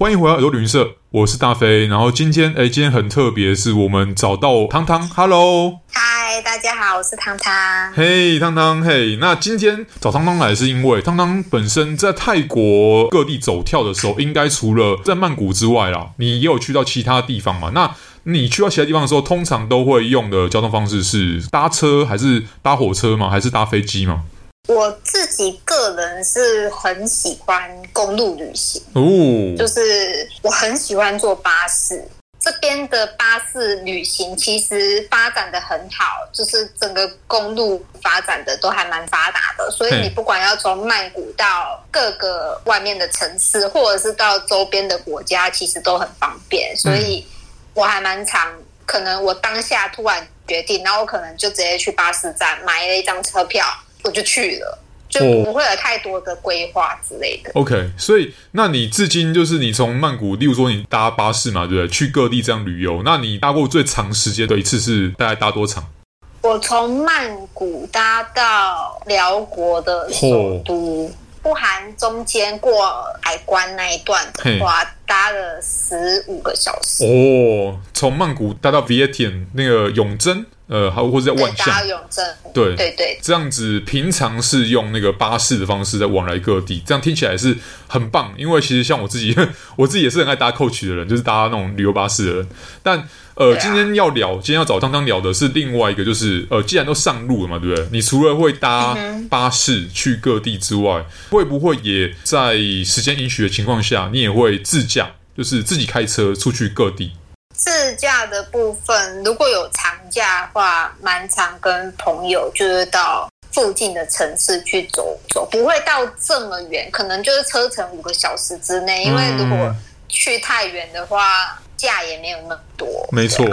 欢迎回到耳朵旅行社，我是大飞。然后今天，哎，今天很特别，是我们找到汤汤。Hello，嗨，大家好，我是汤汤。嘿，汤汤，嘿。那今天找汤汤来，是因为汤汤本身在泰国各地走跳的时候，应该除了在曼谷之外啦，你也有去到其他地方嘛？那你去到其他地方的时候，通常都会用的交通方式是搭车，还是搭火车吗？还是搭飞机吗？我自己个人是很喜欢公路旅行哦，就是我很喜欢坐巴士。这边的巴士旅行其实发展的很好，就是整个公路发展的都还蛮发达的，所以你不管要从曼谷到各个外面的城市，或者是到周边的国家，其实都很方便。所以我还蛮常，可能我当下突然决定，然后我可能就直接去巴士站买了一张车票。我就去了，就不会有太多的规划之类的。Oh, OK，所以那你至今就是你从曼谷，例如说你搭巴士嘛，对不对？去各地这样旅游，那你搭过最长时间的一次是大概搭多长？我从曼谷搭到寮国的首都。Oh. 不含中间过海关那一段的话，搭了十五个小时哦。从曼谷搭到 Vientiane 那个永珍，呃，还有或者在万象，对对对，这样子平常是用那个巴士的方式在往来各地，这样听起来是很棒。因为其实像我自己，我自己也是很爱搭 Coach 的人，就是搭那种旅游巴士的人，但。呃，今天要聊，今天要找汤汤聊的是另外一个，就是呃，既然都上路了嘛，对不对？你除了会搭巴士去各地之外，会不会也在时间允许的情况下，你也会自驾，就是自己开车出去各地？自驾的部分，如果有长假的话，蛮常跟朋友就是到附近的城市去走走，不会到这么远，可能就是车程五个小时之内。因为如果去太远的话，价也没有那么多，没错。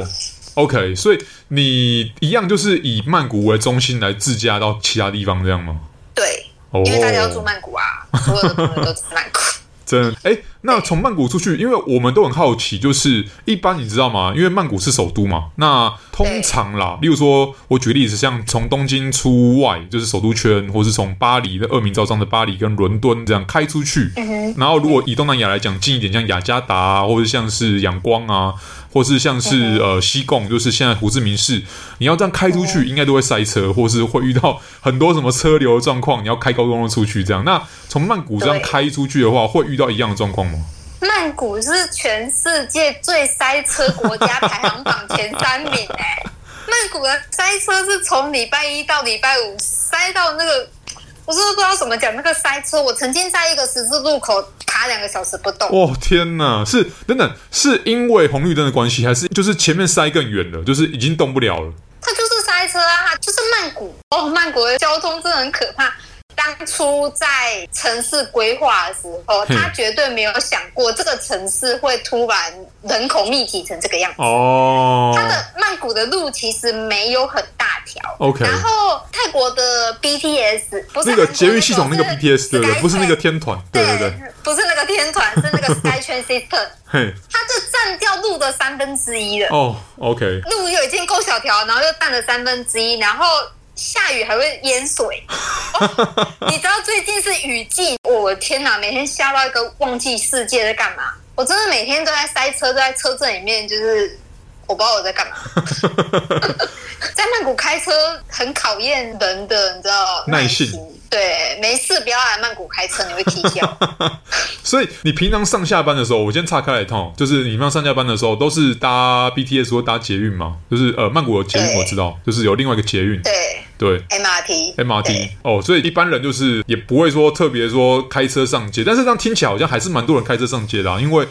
OK，所以你一样就是以曼谷为中心来自驾到其他地方，这样吗？对，因为大家要住曼谷啊，所有的朋友都住曼谷。真的哎，那从曼谷出去，因为我们都很好奇，就是一般你知道吗？因为曼谷是首都嘛，那通常啦，例如说，我举例子，像从东京出外，就是首都圈，或是从巴黎的恶名昭彰的巴黎跟伦敦这样开出去，然后如果以东南亚来讲近一点，像雅加达啊，或者像是仰光啊。或是像是呃西贡，就是现在胡志明市，你要这样开出去，应该都会塞车，或是会遇到很多什么车流的状况。你要开高速公路出去，这样。那从曼谷这样开出去的话，会遇到一样的状况吗？曼谷是全世界最塞车国家排行榜前三名哎、欸！曼谷的塞车是从礼拜一到礼拜五塞到那个。我是不知道怎么讲那个塞车，我曾经在一个十字路口卡两个小时不动。哦天哪，是等等，是因为红绿灯的关系，还是就是前面塞更远了，就是已经动不了了？它就是塞车啊，就是曼谷哦，曼谷的交通真的很可怕。当初在城市规划的时候，他绝对没有想过这个城市会突然人口密集成这个样子。哦，它的曼谷的路其实没有很大条。OK，然后泰国的 BTS 不是那个捷运系统那个 BTS 对不对？不是那个天团，对对对，不是那个天团，是那个 SkyTrain System。嘿，它就占掉路的三分之一了。哦，OK，路又已经够小条，然后又占了三分之一，然后。下雨还会淹水，哦，你知道最近是雨季，我的天哪，每天下到一个忘记世界在干嘛。我真的每天都在塞车，都在车阵里面，就是我不知道我在干嘛。在曼谷开车很考验人的，你知道耐性。对，没事不要来曼谷开车，你会踢笑。所以你平常上下班的时候，我先岔开来通，就是你平常上下班的时候都是搭 BTS 或搭捷运吗？就是呃，曼谷有捷运我知道，就是有另外一个捷运。对对，MRT MRT 哦，所以一般人就是也不会说特别说开车上街，但是这样听起来好像还是蛮多人开车上街的啊，因为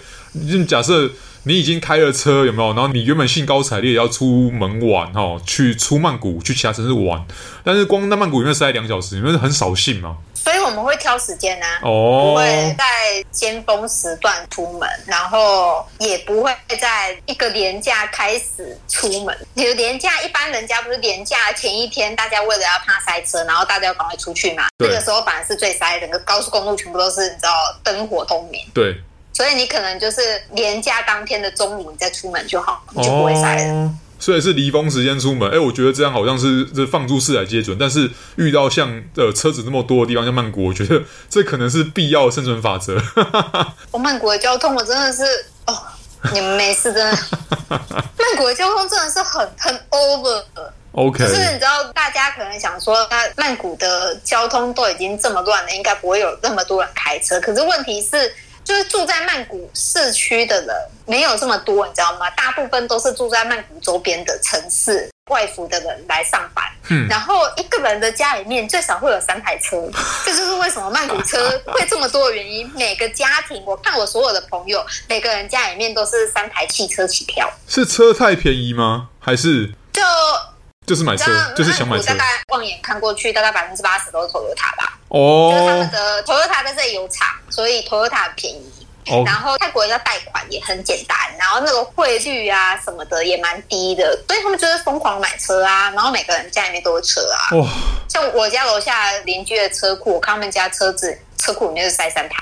假设。你已经开了车，有没有？然后你原本兴高采烈要出门玩，哈，去出曼谷，去其他城市玩，但是光在曼谷里面塞两小时，你们是很扫兴吗？所以我们会挑时间啊，哦，不会在尖峰时段出门，然后也不会在一个连假开始出门。比如连假，一般人家不是连假前一天，大家为了要怕塞车，然后大家要赶快出去嘛。那个时候反而是最塞，整个高速公路全部都是你知道灯火通明。对。所以你可能就是连假当天的中午你再出门就好，你就不会塞了。所以是离峰时间出门，哎，我觉得这样好像是这放诸四海皆准。但是遇到像呃车子那么多的地方，像曼谷，我觉得 这可能是必要的生存法则。我曼谷的交通，我真的是哦，你们没事真的。曼谷的交通真的是很很 over。OK，就是你知道，大家可能想说，那曼谷的交通都已经这么乱了，应该不会有那么多人开车。可是问题是。就是住在曼谷市区的人没有这么多，你知道吗？大部分都是住在曼谷周边的城市外服的人来上班。嗯，然后一个人的家里面最少会有三台车，这就是为什么曼谷车会这么多的原因。每个家庭，我看我所有的朋友，每个人家里面都是三台汽车起跳。是车太便宜吗？还是就？就是买车，就是想买车。大概望眼看过去，大概百分之八十都是 Toyota 吧。哦，就是他们的 Toyota 在这里有厂，所以 Toyota 便宜。哦。然后泰国人要贷款也很简单，然后那个汇率啊什么的也蛮低的，所以他们就是疯狂买车啊。然后每个人家里面都有车啊。哇。像我家楼下邻居的车库，我看他们家车子车库里面是塞三台。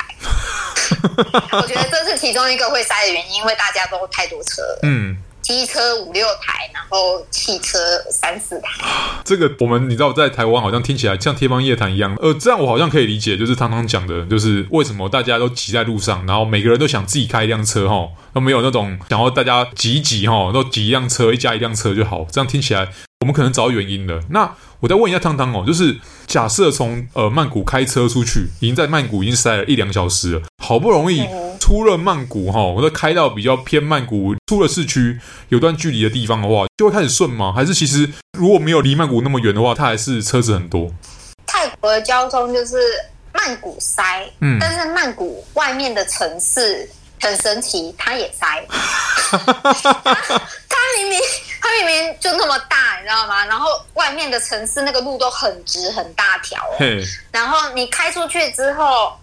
我觉得这是其中一个会塞的原因，因为大家都太多车。嗯。机车五六台，然后汽车三四台。这个我们你知道，在台湾好像听起来像天方夜谭一样。呃，这样我好像可以理解，就是汤汤讲的，就是为什么大家都挤在路上，然后每个人都想自己开一辆车，哈，都没有那种想要大家挤一挤，哈，都挤一辆车，一家一辆车就好。这样听起来，我们可能找到原因了。那我再问一下汤汤哦，就是假设从呃曼谷开车出去，已经在曼谷已经塞了一两小时了，好不容易。嗯出了曼谷哈，我在开到比较偏曼谷，出了市区有段距离的地方的话，就会开始顺吗？还是其实如果没有离曼谷那么远的话，它还是车子很多？泰国的交通就是曼谷塞，嗯，但是曼谷外面的城市很神奇，它也塞。它明明它明明就那么大，你知道吗？然后外面的城市那个路都很直很大条，嘿，然后你开出去之后。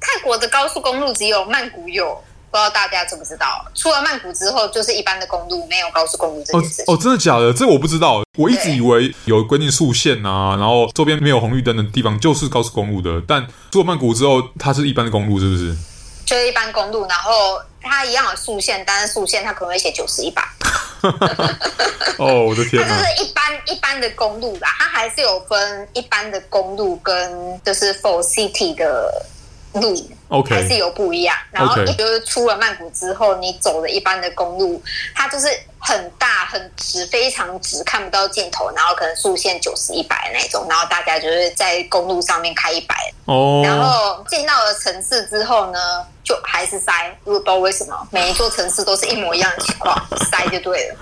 泰国的高速公路只有曼谷有，不知道大家知不知道？出了曼谷之后，就是一般的公路，没有高速公路这件事情。哦，哦，真的假的？这我不知道。我一直以为有规定速限啊，然后周边没有红绿灯的地方就是高速公路的。但出了曼谷之后，它是一般的公路，是不是？就是一般公路，然后它一样有速限，但是速限它可能会写九十一百。哦，我的天！它就是一般一般的公路啦，它还是有分一般的公路跟就是 for city 的。路，OK，还是有不一样。然后你就是出了曼谷之后，你走的一般的公路，它就是很大、很直、非常直，看不到尽头。然后可能速限九十、一百的那种。然后大家就是在公路上面开一百。哦。然后进到了城市之后呢，就还是塞。不知道为什么，每一座城市都是一模一样的情况，塞就对了。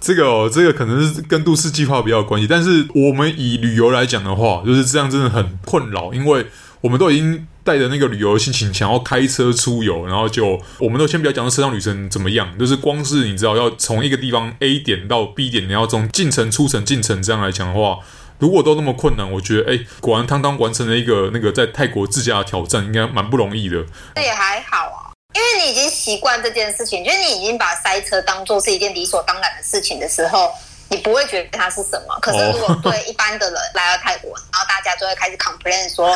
这个哦，这个可能是跟都市计划比较有关系。但是我们以旅游来讲的话，就是这样，真的很困扰，因为我们都已经。带着那个旅游的心情，想要开车出游，然后就我们都先不要讲到车上旅程怎么样，就是光是你知道要从一个地方 A 点到 B 点，你要从进城出城进城这样来讲的话，如果都那么困难，我觉得哎，果然汤汤完成了一个那个在泰国自驾的挑战，应该蛮不容易的。这也还好啊，因为你已经习惯这件事情，就是你已经把塞车当做是一件理所当然的事情的时候。你不会觉得它是什么，可是如果对一般的人来到泰国，然后大家就会开始 complain 说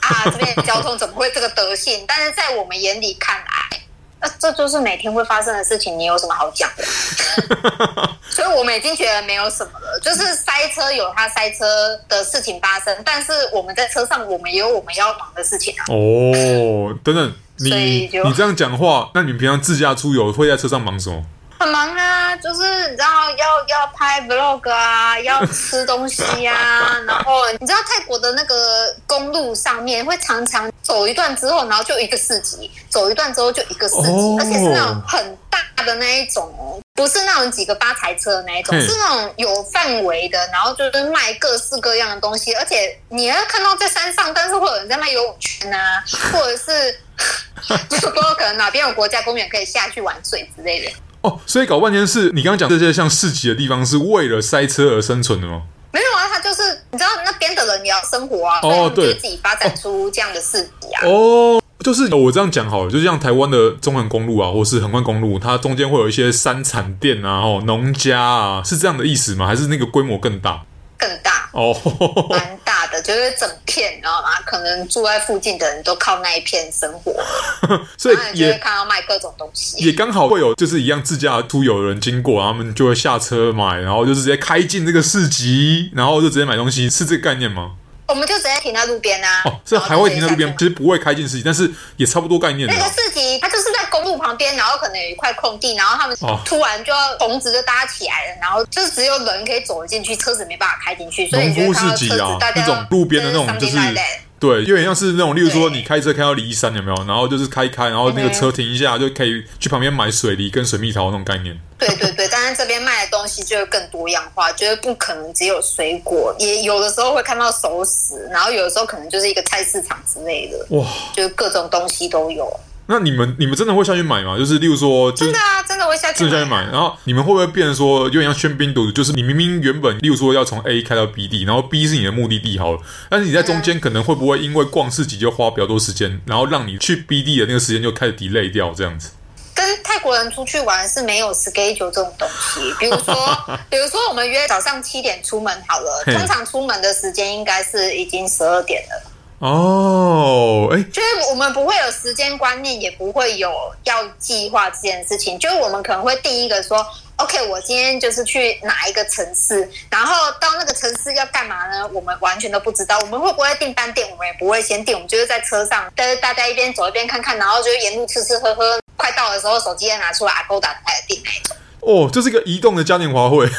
啊，这边交通怎么会这个德性？但是在我们眼里看来，那这就是每天会发生的事情，你有什么好讲的？所以我们已经觉得没有什么了，就是塞车有它塞车的事情发生，但是我们在车上，我们也有我们要忙的事情啊。哦，等等，你你这样讲话，那你平常自驾出游会在车上忙什么？很忙啊，就是你知道要要拍 vlog 啊，要吃东西啊，然后你知道泰国的那个公路上面会常常走一段之后，然后就一个市集，走一段之后就一个市集，哦、而且是那种很大的那一种哦，不是那种几个发财车的那一种，是那种有范围的，然后就是卖各式各样的东西，而且你要看到在山上，但是会有人在卖游泳圈啊，或者是 就不知道可能哪边有国家公园可以下去玩水之类的。哦，所以搞半天是你刚刚讲这些像市集的地方，是为了塞车而生存的吗？没有啊，他就是你知道那边的人也要生活啊，哦，对，自己发展出这样的市集啊。哦，就是我这样讲好了，就像台湾的中横公路啊，或是横贯公路，它中间会有一些山产店啊，哦，农家啊，是这样的意思吗？还是那个规模更大？更大哦。就是整片，你知道吗？可能住在附近的人都靠那一片生活，所以也会看到卖各种东西，也刚好会有就是一样自驾出游的人经过，他们就会下车买，然后就是直接开进这个市集，然后就直接买东西，是这个概念吗？我们就直接停在路边啊！哦，是还会停在路边，其实不会开进市集，但是也差不多概念。那个市集路旁边，然后可能有一块空地，然后他们突然就要棚子就搭起来了，然后就是只有人可以走进去，车子没办法开进去，所以你就看到车子大家那种路边的那种就是。对，有点像是那种，例如说你开车开到梨山有没有？然后就是开一开，然后那个车停一下，就可以去旁边买水梨跟水蜜桃那种概念。对对对，但是这边卖的东西就会更多样化，就是不可能只有水果，也有的时候会看到熟食，然后有的时候可能就是一个菜市场之类的。哇，就是各种东西都有。那你们你们真的会下去买吗？就是例如说，真的啊，真的会下去买，真的下去买。然后你们会不会变成说，有点像喧宾夺主？就是你明明原本例如说要从 A 开到 B 地，然后 B 是你的目的地好了，但是你在中间可能会不会因为逛市集就花比较多时间，然后让你去 B 地的那个时间就开始 delay 掉这样子？跟泰国人出去玩是没有 schedule 这种东西，比如说，比如说我们约早上七点出门好了，通常出门的时间应该是已经十二点了。哦，哎，就是我们不会有时间观念，也不会有要计划这件事情。就是我们可能会第一个说，OK，我今天就是去哪一个城市，然后到那个城市要干嘛呢？我们完全都不知道。我们会不会订饭店？我们也不会先订，我们就是在车上，但是大家一边走一边看看，然后就沿路吃吃喝喝。快到的时候，手机再拿出来，Agoda 开订那种。哦，这是一个移动的嘉年华会。是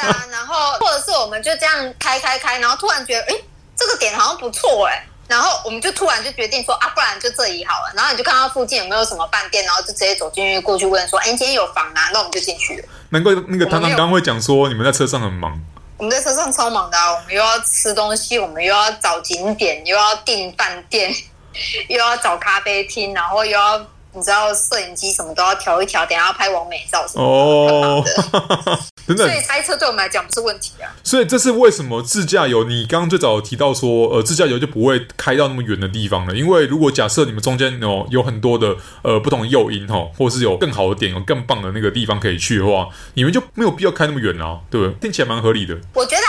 啊，然后或者是我们就这样开开开，然后突然觉得，哎。这个点好像不错哎，然后我们就突然就决定说啊，不然就这里好了。然后你就看到附近有没有什么饭店，然后就直接走进去过去问说，哎，今天有房啊？那我们就进去了。难怪那个汤汤刚刚会讲说你们在车上很忙。我们在车上超忙的啊，我们又要吃东西，我们又要找景点，又要订饭店，又要找咖啡厅，然后又要。你知道摄影机什么都要调一调，等下要拍完美照什么的哦，真的。所以塞车对我们来讲不是问题啊。所以这是为什么自驾游？你刚刚最早有提到说，呃，自驾游就不会开到那么远的地方了，因为如果假设你们中间有有很多的呃不同的诱因哈，或是有更好的点，有更棒的那个地方可以去的话，你们就没有必要开那么远啊，对不对？听起来蛮合理的。我觉得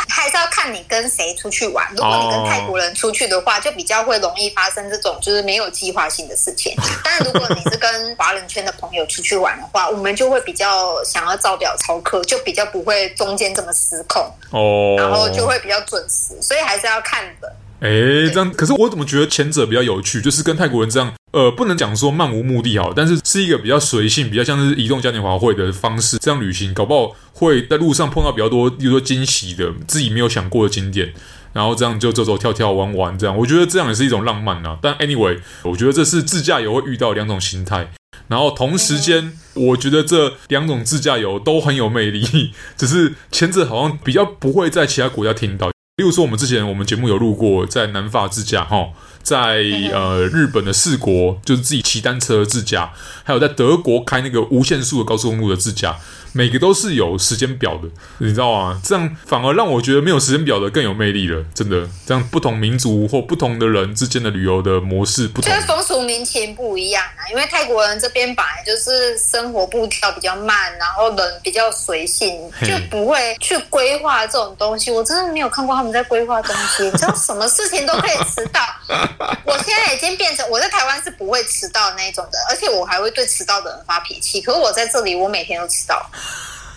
看你跟谁出去玩。如果你跟泰国人出去的话，就比较会容易发生这种就是没有计划性的事情。但如果你是跟华人圈的朋友出去玩的话，我们就会比较想要照表操课，就比较不会中间这么失控哦，然后就会比较准时，所以还是要看的。哎，这样，可是我怎么觉得前者比较有趣？就是跟泰国人这样，呃，不能讲说漫无目的好，但是是一个比较随性、比较像是移动嘉年华会的方式，这样旅行，搞不好会在路上碰到比较多，比如说惊喜的自己没有想过的景点。然后这样就走走跳跳玩玩，这样我觉得这样也是一种浪漫啊。但 anyway，我觉得这是自驾游会遇到两种心态。然后同时间，我觉得这两种自驾游都很有魅力，只是前者好像比较不会在其他国家听到。例如说，我们之前我们节目有录过在南法自驾哈，在呃日本的四国就是自己骑单车自驾，还有在德国开那个无限速的高速公路的自驾。每个都是有时间表的，你知道吗？这样反而让我觉得没有时间表的更有魅力了。真的，这样不同民族或不同的人之间的旅游的模式不同，就是风俗民情不一样啊。因为泰国人这边本来就是生活步调比较慢，然后人比较随性，就不会去规划这种东西。我真的没有看过他们在规划东西，你知道什么事情都可以迟到。我现在已经变成我在台湾是不会迟到那一种的，而且我还会对迟到的人发脾气。可是我在这里，我每天都迟到。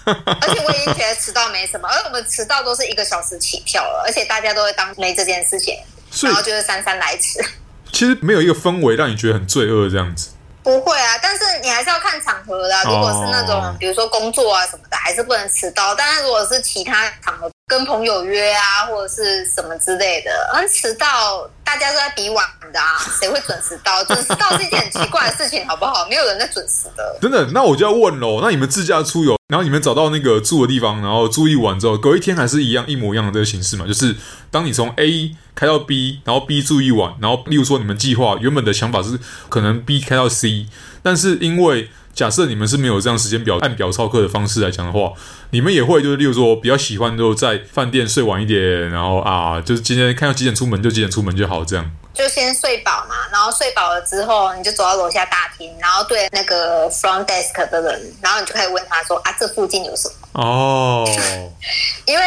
而且我已经觉得迟到没什么，而我们迟到都是一个小时起跳了，而且大家都会当没这件事情，然后就是姗姗来迟。其实没有一个氛围让你觉得很罪恶这样子。不会啊，但是你还是要看场合的。如果是那种比如说工作啊什么的，还是不能迟到。但是如果是其他场合，跟朋友约啊或者是什么之类的，嗯，迟到。大家都在比晚的啊，谁会准时到？准时到是一件很奇怪的事情，好不好？没有人在准时的。真的，那我就要问喽。那你们自驾出游，然后你们找到那个住的地方，然后住一晚之后，隔一天还是一样一模一样的这个形式嘛？就是当你从 A 开到 B，然后 B 住一晚，然后例如说你们计划原本的想法是可能 B 开到 C，但是因为假设你们是没有这样时间表按表操课的方式来讲的话，你们也会就是例如说比较喜欢就在饭店睡晚一点，然后啊，就是今天看到几点出门就几点出门就好，这样。就先睡饱嘛，然后睡饱了之后，你就走到楼下大厅，然后对那个 front desk 的人，然后你就可以问他说啊，这附近有什么？哦，因为。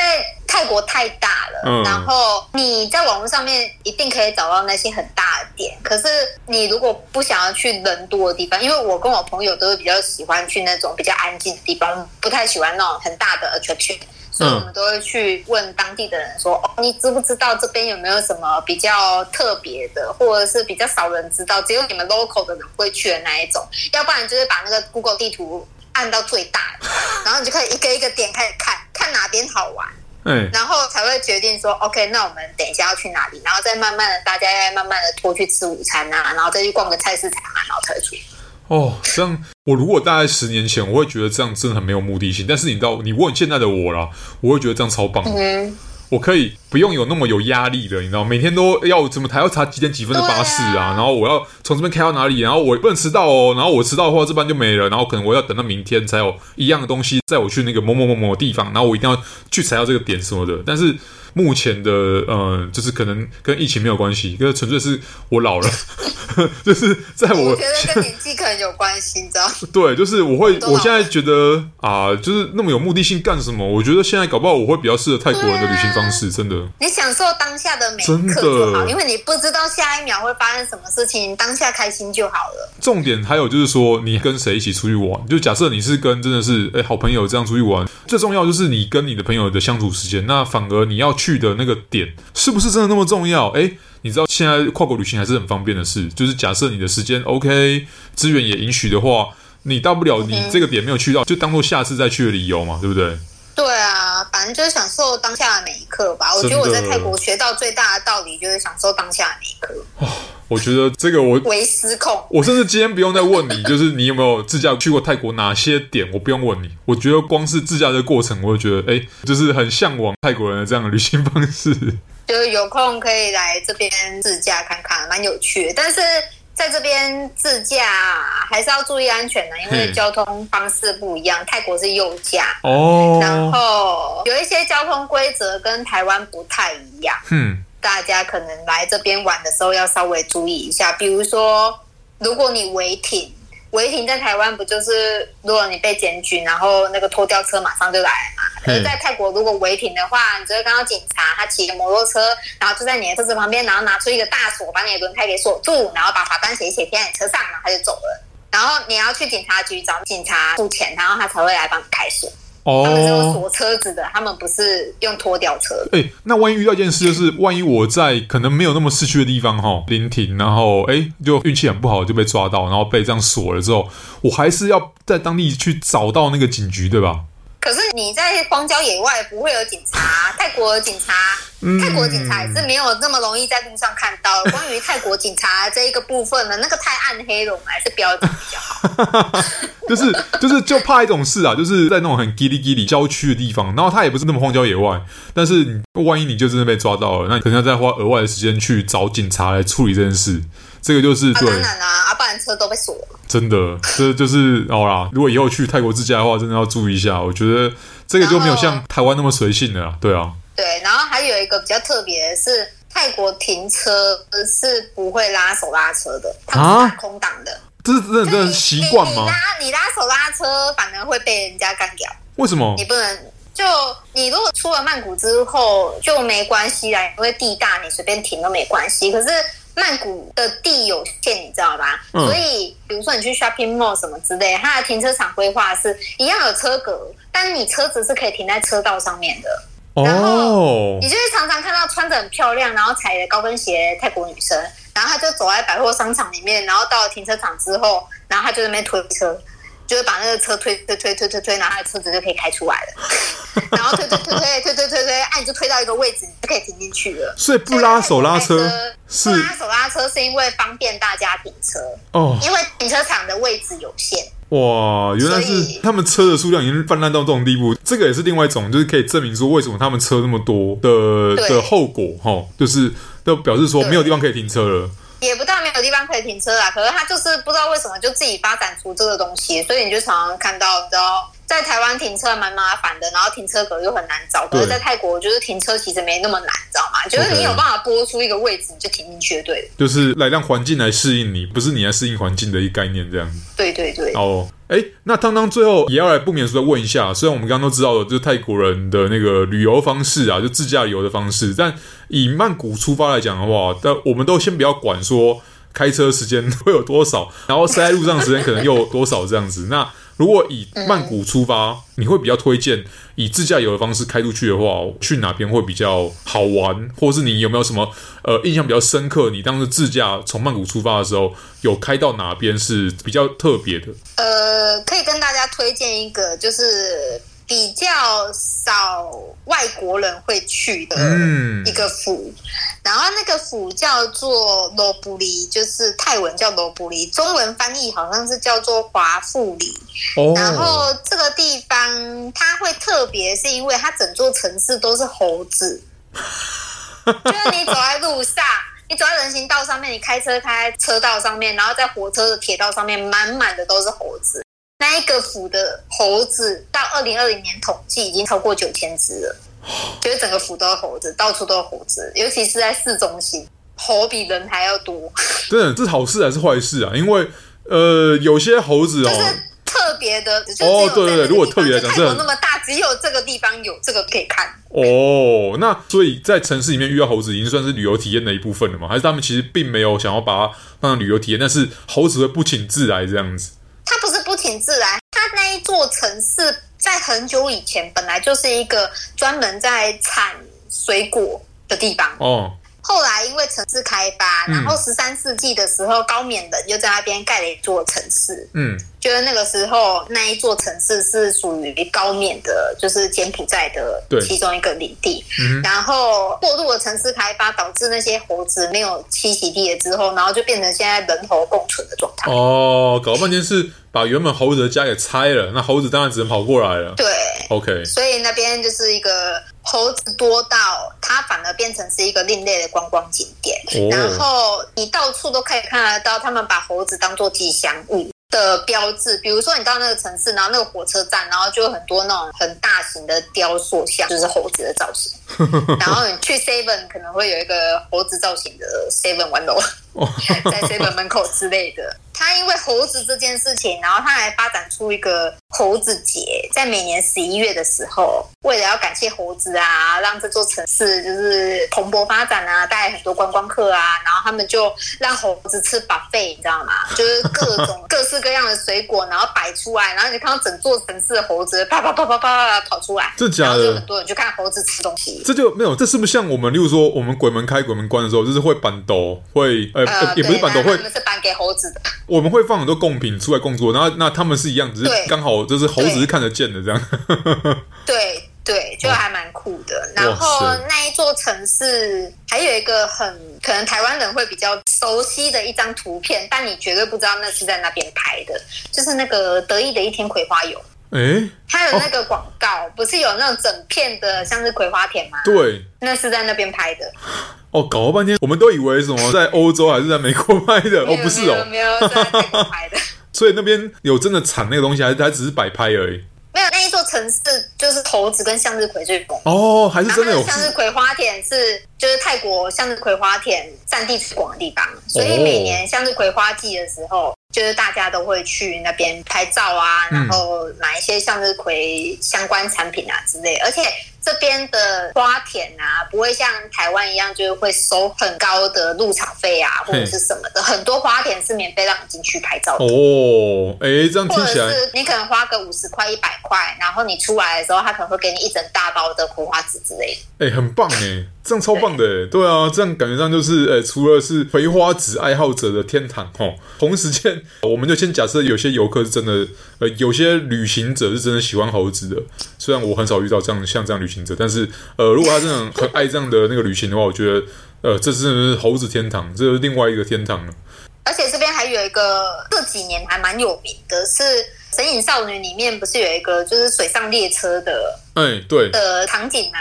泰国太大了，嗯、然后你在网络上面一定可以找到那些很大的点。可是你如果不想要去人多的地方，因为我跟我朋友都是比较喜欢去那种比较安静的地方，不太喜欢那种很大的 attraction，所以我们都会去问当地的人说：“哦，你知不知道这边有没有什么比较特别的，或者是比较少人知道，只有你们 local 的人会去的那一种？要不然就是把那个 Google 地图按到最大，然后你就可以一个一个点开始看，看哪边好玩。”嗯，然后才会决定说，OK，那我们等一下要去哪里，然后再慢慢的，大家再慢慢的拖去吃午餐啊，然后再去逛个菜市场啊，然后才出。哦，这样，我如果大概十年前，我会觉得这样真的很没有目的性。但是你知道，你问现在的我啦，我会觉得这样超棒。嗯。我可以不用有那么有压力的，你知道，每天都要怎么还要查几点几分的巴士啊？然后我要从这边开到哪里？然后我不能迟到哦。然后我迟到的话，这班就没了。然后可能我要等到明天才有一样的东西载我去那个某某某某地方。然后我一定要去踩到这个点什么的。但是。目前的呃，就是可能跟疫情没有关系，因为纯粹是我老了，就是在我，我觉得跟年纪可能有关系，你知道？对，就是我会，我现在觉得啊，就是那么有目的性干什么？我觉得现在搞不好我会比较适合泰国人的旅行方式，真的。你享受当下的每一刻就好，因为你不知道下一秒会发生什么事情，当下开心就好了。重点还有就是说，你跟谁一起出去玩？就假设你是跟真的是哎好朋友这样出去玩，最重要就是你跟你的朋友的相处时间。那反而你要去。的那个点是不是真的那么重要？哎，你知道现在跨国旅行还是很方便的事，就是假设你的时间 OK，资源也允许的话，你大不了你这个点没有去到，就当做下次再去的理由嘛，对不对？对啊，反正就是享受当下的每一刻吧。我觉得我在泰国学到最大的道理就是享受当下的每一刻。哦，我觉得这个我为失控。我甚至今天不用再问你，就是你有没有自驾去过泰国哪些点？我不用问你。我觉得光是自驾的过程，我就觉得哎，就是很向往泰国人的这样的旅行方式。就是有空可以来这边自驾看看，蛮有趣的。但是。在这边自驾还是要注意安全的，因为交通方式不一样。泰国是右驾哦，然后有一些交通规则跟台湾不太一样。嗯，大家可能来这边玩的时候要稍微注意一下，比如说，如果你违停。违停在台湾不就是，如果你被检举，然后那个拖吊车马上就来嘛？可是在泰国，如果违停的话，你就会看到警察，他骑着摩托车，然后就在你的车子旁边，然后拿出一个大锁，把你的轮胎给锁住，然后把罚单写一写贴在你车上，然后他就走了。然后你要去警察局找警察付钱，然后他才会来帮你开锁。哦，他们是用锁车子的，他们不是用拖吊车。哎、欸，那万一遇到一件事，就是万一我在可能没有那么市区的地方哈，临停，然后哎、欸，就运气很不好就被抓到，然后被这样锁了之后，我还是要在当地去找到那个警局，对吧？可是你在荒郊野外不会有警察，泰国的警察，嗯、泰国警察也是没有那么容易在路上看到。关于泰国警察这一个部分呢，那个太暗黑了，我们还是不要讲比较好。就是就是就怕一种事啊，就是在那种很 giri giri 郊区的地方，然后他也不是那么荒郊野外，但是你万一你就真的被抓到了，那你可能要再花额外的时间去找警察来处理这件事。这个就是对，当然啦，阿爸的车都被锁了。真的，这就是好啦。如果以后去泰国自驾的话，真的要注意一下。我觉得这个就没有像台湾那么随性的啦。对啊。对，然后还有一个比较特别的是，泰国停车是不会拉手拉车的，它是打空档的。啊、这是真的真的习惯吗？你拉你拉手拉车，反而会被人家干掉。为什么？你不能就你如果出了曼谷之后就没关系啦，因为地大，你随便停都没关系。可是。曼谷的地有限，你知道吧？嗯、所以，比如说你去 shopping mall 什么之类，它的停车场规划是一样有车格，但你车子是可以停在车道上面的。哦、然后，你就是常常看到穿着很漂亮，然后踩着高跟鞋泰国女生，然后她就走在百货商场里面，然后到了停车场之后，然后她就在那边推车。就是把那个车推推推推推推，然后她的车子就可以开出来了。然后推推推推推推推推，按你就推到一个位置，你就可以停进去了。所以不拉手拉车，不拉手拉车是因为方便大家停车哦，因为停车场的位置有限。哇，原来是他们车的数量已经泛滥到这种地步，这个也是另外一种，就是可以证明说为什么他们车那么多的的后果哈，就是都表示说没有地方可以停车了。也不到没有地方可以停车啦，可是他就是不知道为什么就自己发展出这个东西，所以你就常常看到，你知道，在台湾停车蛮麻烦的，然后停车格又很难找。可是，在泰国，我觉得停车其实没那么难，知道吗？就是你有办法拨出一个位置，你就停进去，对。就是来让环境来适应你，不是你来适应环境的一个概念，这样子。对对对。哦，哎，那汤汤最后也要来不免俗的问一下，虽然我们刚刚都知道了，就是泰国人的那个旅游方式啊，就自驾游的方式，但以曼谷出发来讲的话，但我们都先不要管说开车时间会有多少，然后塞在路上的时间可能又有多少这样子，那。如果以曼谷出发，你会比较推荐以自驾游的方式开出去的话，去哪边会比较好玩？或是你有没有什么呃印象比较深刻？你当时自驾从曼谷出发的时候，有开到哪边是比较特别的？呃，可以跟大家推荐一个，就是。比较少外国人会去的一个府，嗯、然后那个府叫做罗布里，就是泰文叫罗布里，中文翻译好像是叫做华富里。哦、然后这个地方它会特别，是因为它整座城市都是猴子，就是你走在路上，你走在人行道上面，你开车开车道上面，然后在火车的铁道上面，满满的都是猴子。那一个府的猴子到二零二零年统计已经超过九千只了，就是整个府都是猴子，到处都是猴子，尤其是在市中心，猴比人还要多。真的，这是好事还是坏事啊？因为呃，有些猴子哦，就是特别的，哦，对对对，如果特别来讲，泰国那么大，只有这个地方有这个可以看。哦，那所以在城市里面遇到猴子，已经算是旅游体验的一部分了吗？还是他们其实并没有想要把它当成旅游体验，但是猴子会不请自来这样子？它不是不请自然，它那一座城市在很久以前本来就是一个专门在产水果的地方哦。后来因为城市开发，然后十三世纪的时候，高棉人就在那边盖了一座城市。嗯，就是那个时候那一座城市是属于高棉的，就是柬埔寨的其中一个领地。嗯，然后过度的城市开发导致那些猴子没有栖息地了之后，然后就变成现在人猴共存的状态。哦，搞了半天是把原本猴子的家给拆了，那猴子当然只能跑过来了。对，OK，所以那边就是一个。猴子多到它反而变成是一个另类的观光景点，哦、然后你到处都可以看得到，他们把猴子当做吉祥物的标志。比如说你到那个城市，然后那个火车站，然后就有很多那种很大型的雕塑像，就是猴子的造型。然后你去 Seven 可能会有一个猴子造型的 Seven One 楼，在 Seven 门口之类的。他因为猴子这件事情，然后他还发展出一个猴子节，在每年十一月的时候，为了要感谢猴子啊，让这座城市就是蓬勃发展啊，带来很多观光客啊，然后他们就让猴子吃 buffet，你知道吗？就是各种 各式各样的水果，然后摆出来，然后你看到整座城市的猴子啪啪啪啪啪啪跑出来，这假的？然后就很多人去看猴子吃东西。这就没有，这是不是像我们，例如说我们鬼门开、鬼门关的时候，就是会板斗，会呃，呃也不是板斗，会是板给猴子的。我们会放很多贡品出来供桌，然后那他们是一样，只是刚好就是猴子是看得见的这样。对对，就还蛮酷的。哦、然后那一座城市还有一个很可能台湾人会比较熟悉的一张图片，但你绝对不知道那是在那边拍的，就是那个得意的一天葵花油。哎，它有那个广告、哦、不是有那种整片的向日葵花田吗？对，那是在那边拍的。哦，搞了半天，我们都以为什么在欧洲还是在美国拍的？哦，不是哦，没有在美国拍的。所以那边有真的产那个东西，还是还只是摆拍而已？没有，那一座城市就是猴子跟向日葵最多哦，还是真的有向日葵花田是就是泰国向日葵花田占地最广的地方，所以每年向日葵花季的时候，就是大家都会去那边拍照啊，然后买一些向日葵相关产品啊之类，而且。这边的花田啊，不会像台湾一样，就是会收很高的入场费啊，或者是什么的。很多花田是免费让你进去拍照的哦。哎，这样听起来，或者是你可能花个五十块、一百块，然后你出来的时候，他可能会给你一整大包的葵花籽之类的。哎，很棒哎，这样超棒的。对，对啊，这样感觉上就是，哎，除了是葵花籽爱好者的天堂哦，同时间我们就先假设有些游客是真的，呃，有些旅行者是真的喜欢猴子的。虽然我很少遇到这样像这样旅行者，但是呃，如果他真的很爱这样的那个旅行的话，我觉得呃，这真的是猴子天堂，这是另外一个天堂了。而且这边还有一个这几年还蛮有名的是《神隐少女》里面不是有一个就是水上列车的哎对的场景啊？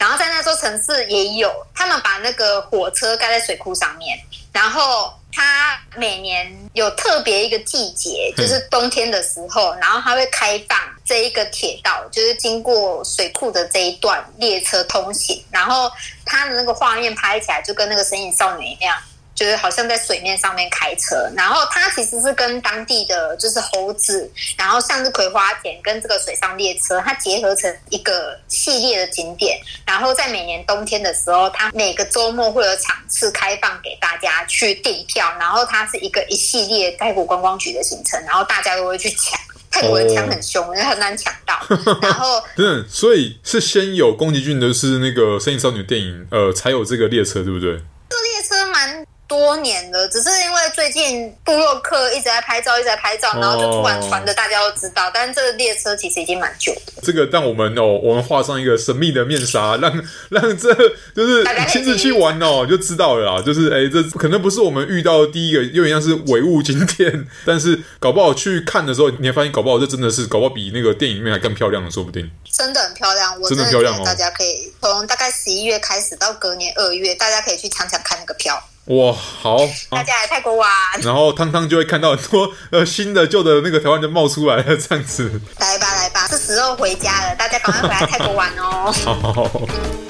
然后在那座城市也有，他们把那个火车盖在水库上面，然后。它每年有特别一个季节，就是冬天的时候，然后它会开放这一个铁道，就是经过水库的这一段列车通行，然后它的那个画面拍起来就跟那个《神隐少女》一样。就是好像在水面上面开车，然后它其实是跟当地的就是猴子，然后向日葵花田跟这个水上列车，它结合成一个系列的景点。然后在每年冬天的时候，它每个周末会有场次开放给大家去订票，然后它是一个一系列泰国观光局的行程，然后大家都会去抢。泰国人抢很凶，很难抢到。然后，对，所以是先有宫崎骏的是那个《神隐少女》电影，呃，才有这个列车，对不对？多年了，只是因为最近布洛克一直在拍照，一直在拍照，然后就突然传的，大家都知道。但是这个列车其实已经蛮久的。这个让我们哦，我们画上一个神秘的面纱，让让这就是亲自去玩哦，就知道了啦。就是哎，这可能不是我们遇到的第一个，有点像是唯物景点，但是搞不好去看的时候，你会发现搞不好这真的是搞不好比那个电影里面还更漂亮的，说不定。真的很漂亮，我真的很漂亮哦。大家可以从大概十一月开始到隔年二月，大家可以去抢抢看那个票。哇，好！大家来泰国玩，然后汤汤就会看到很多呃新的、旧的那个台湾就冒出来了，这样子。来吧，来吧，是时候回家了，大家赶快回来泰国玩哦。好。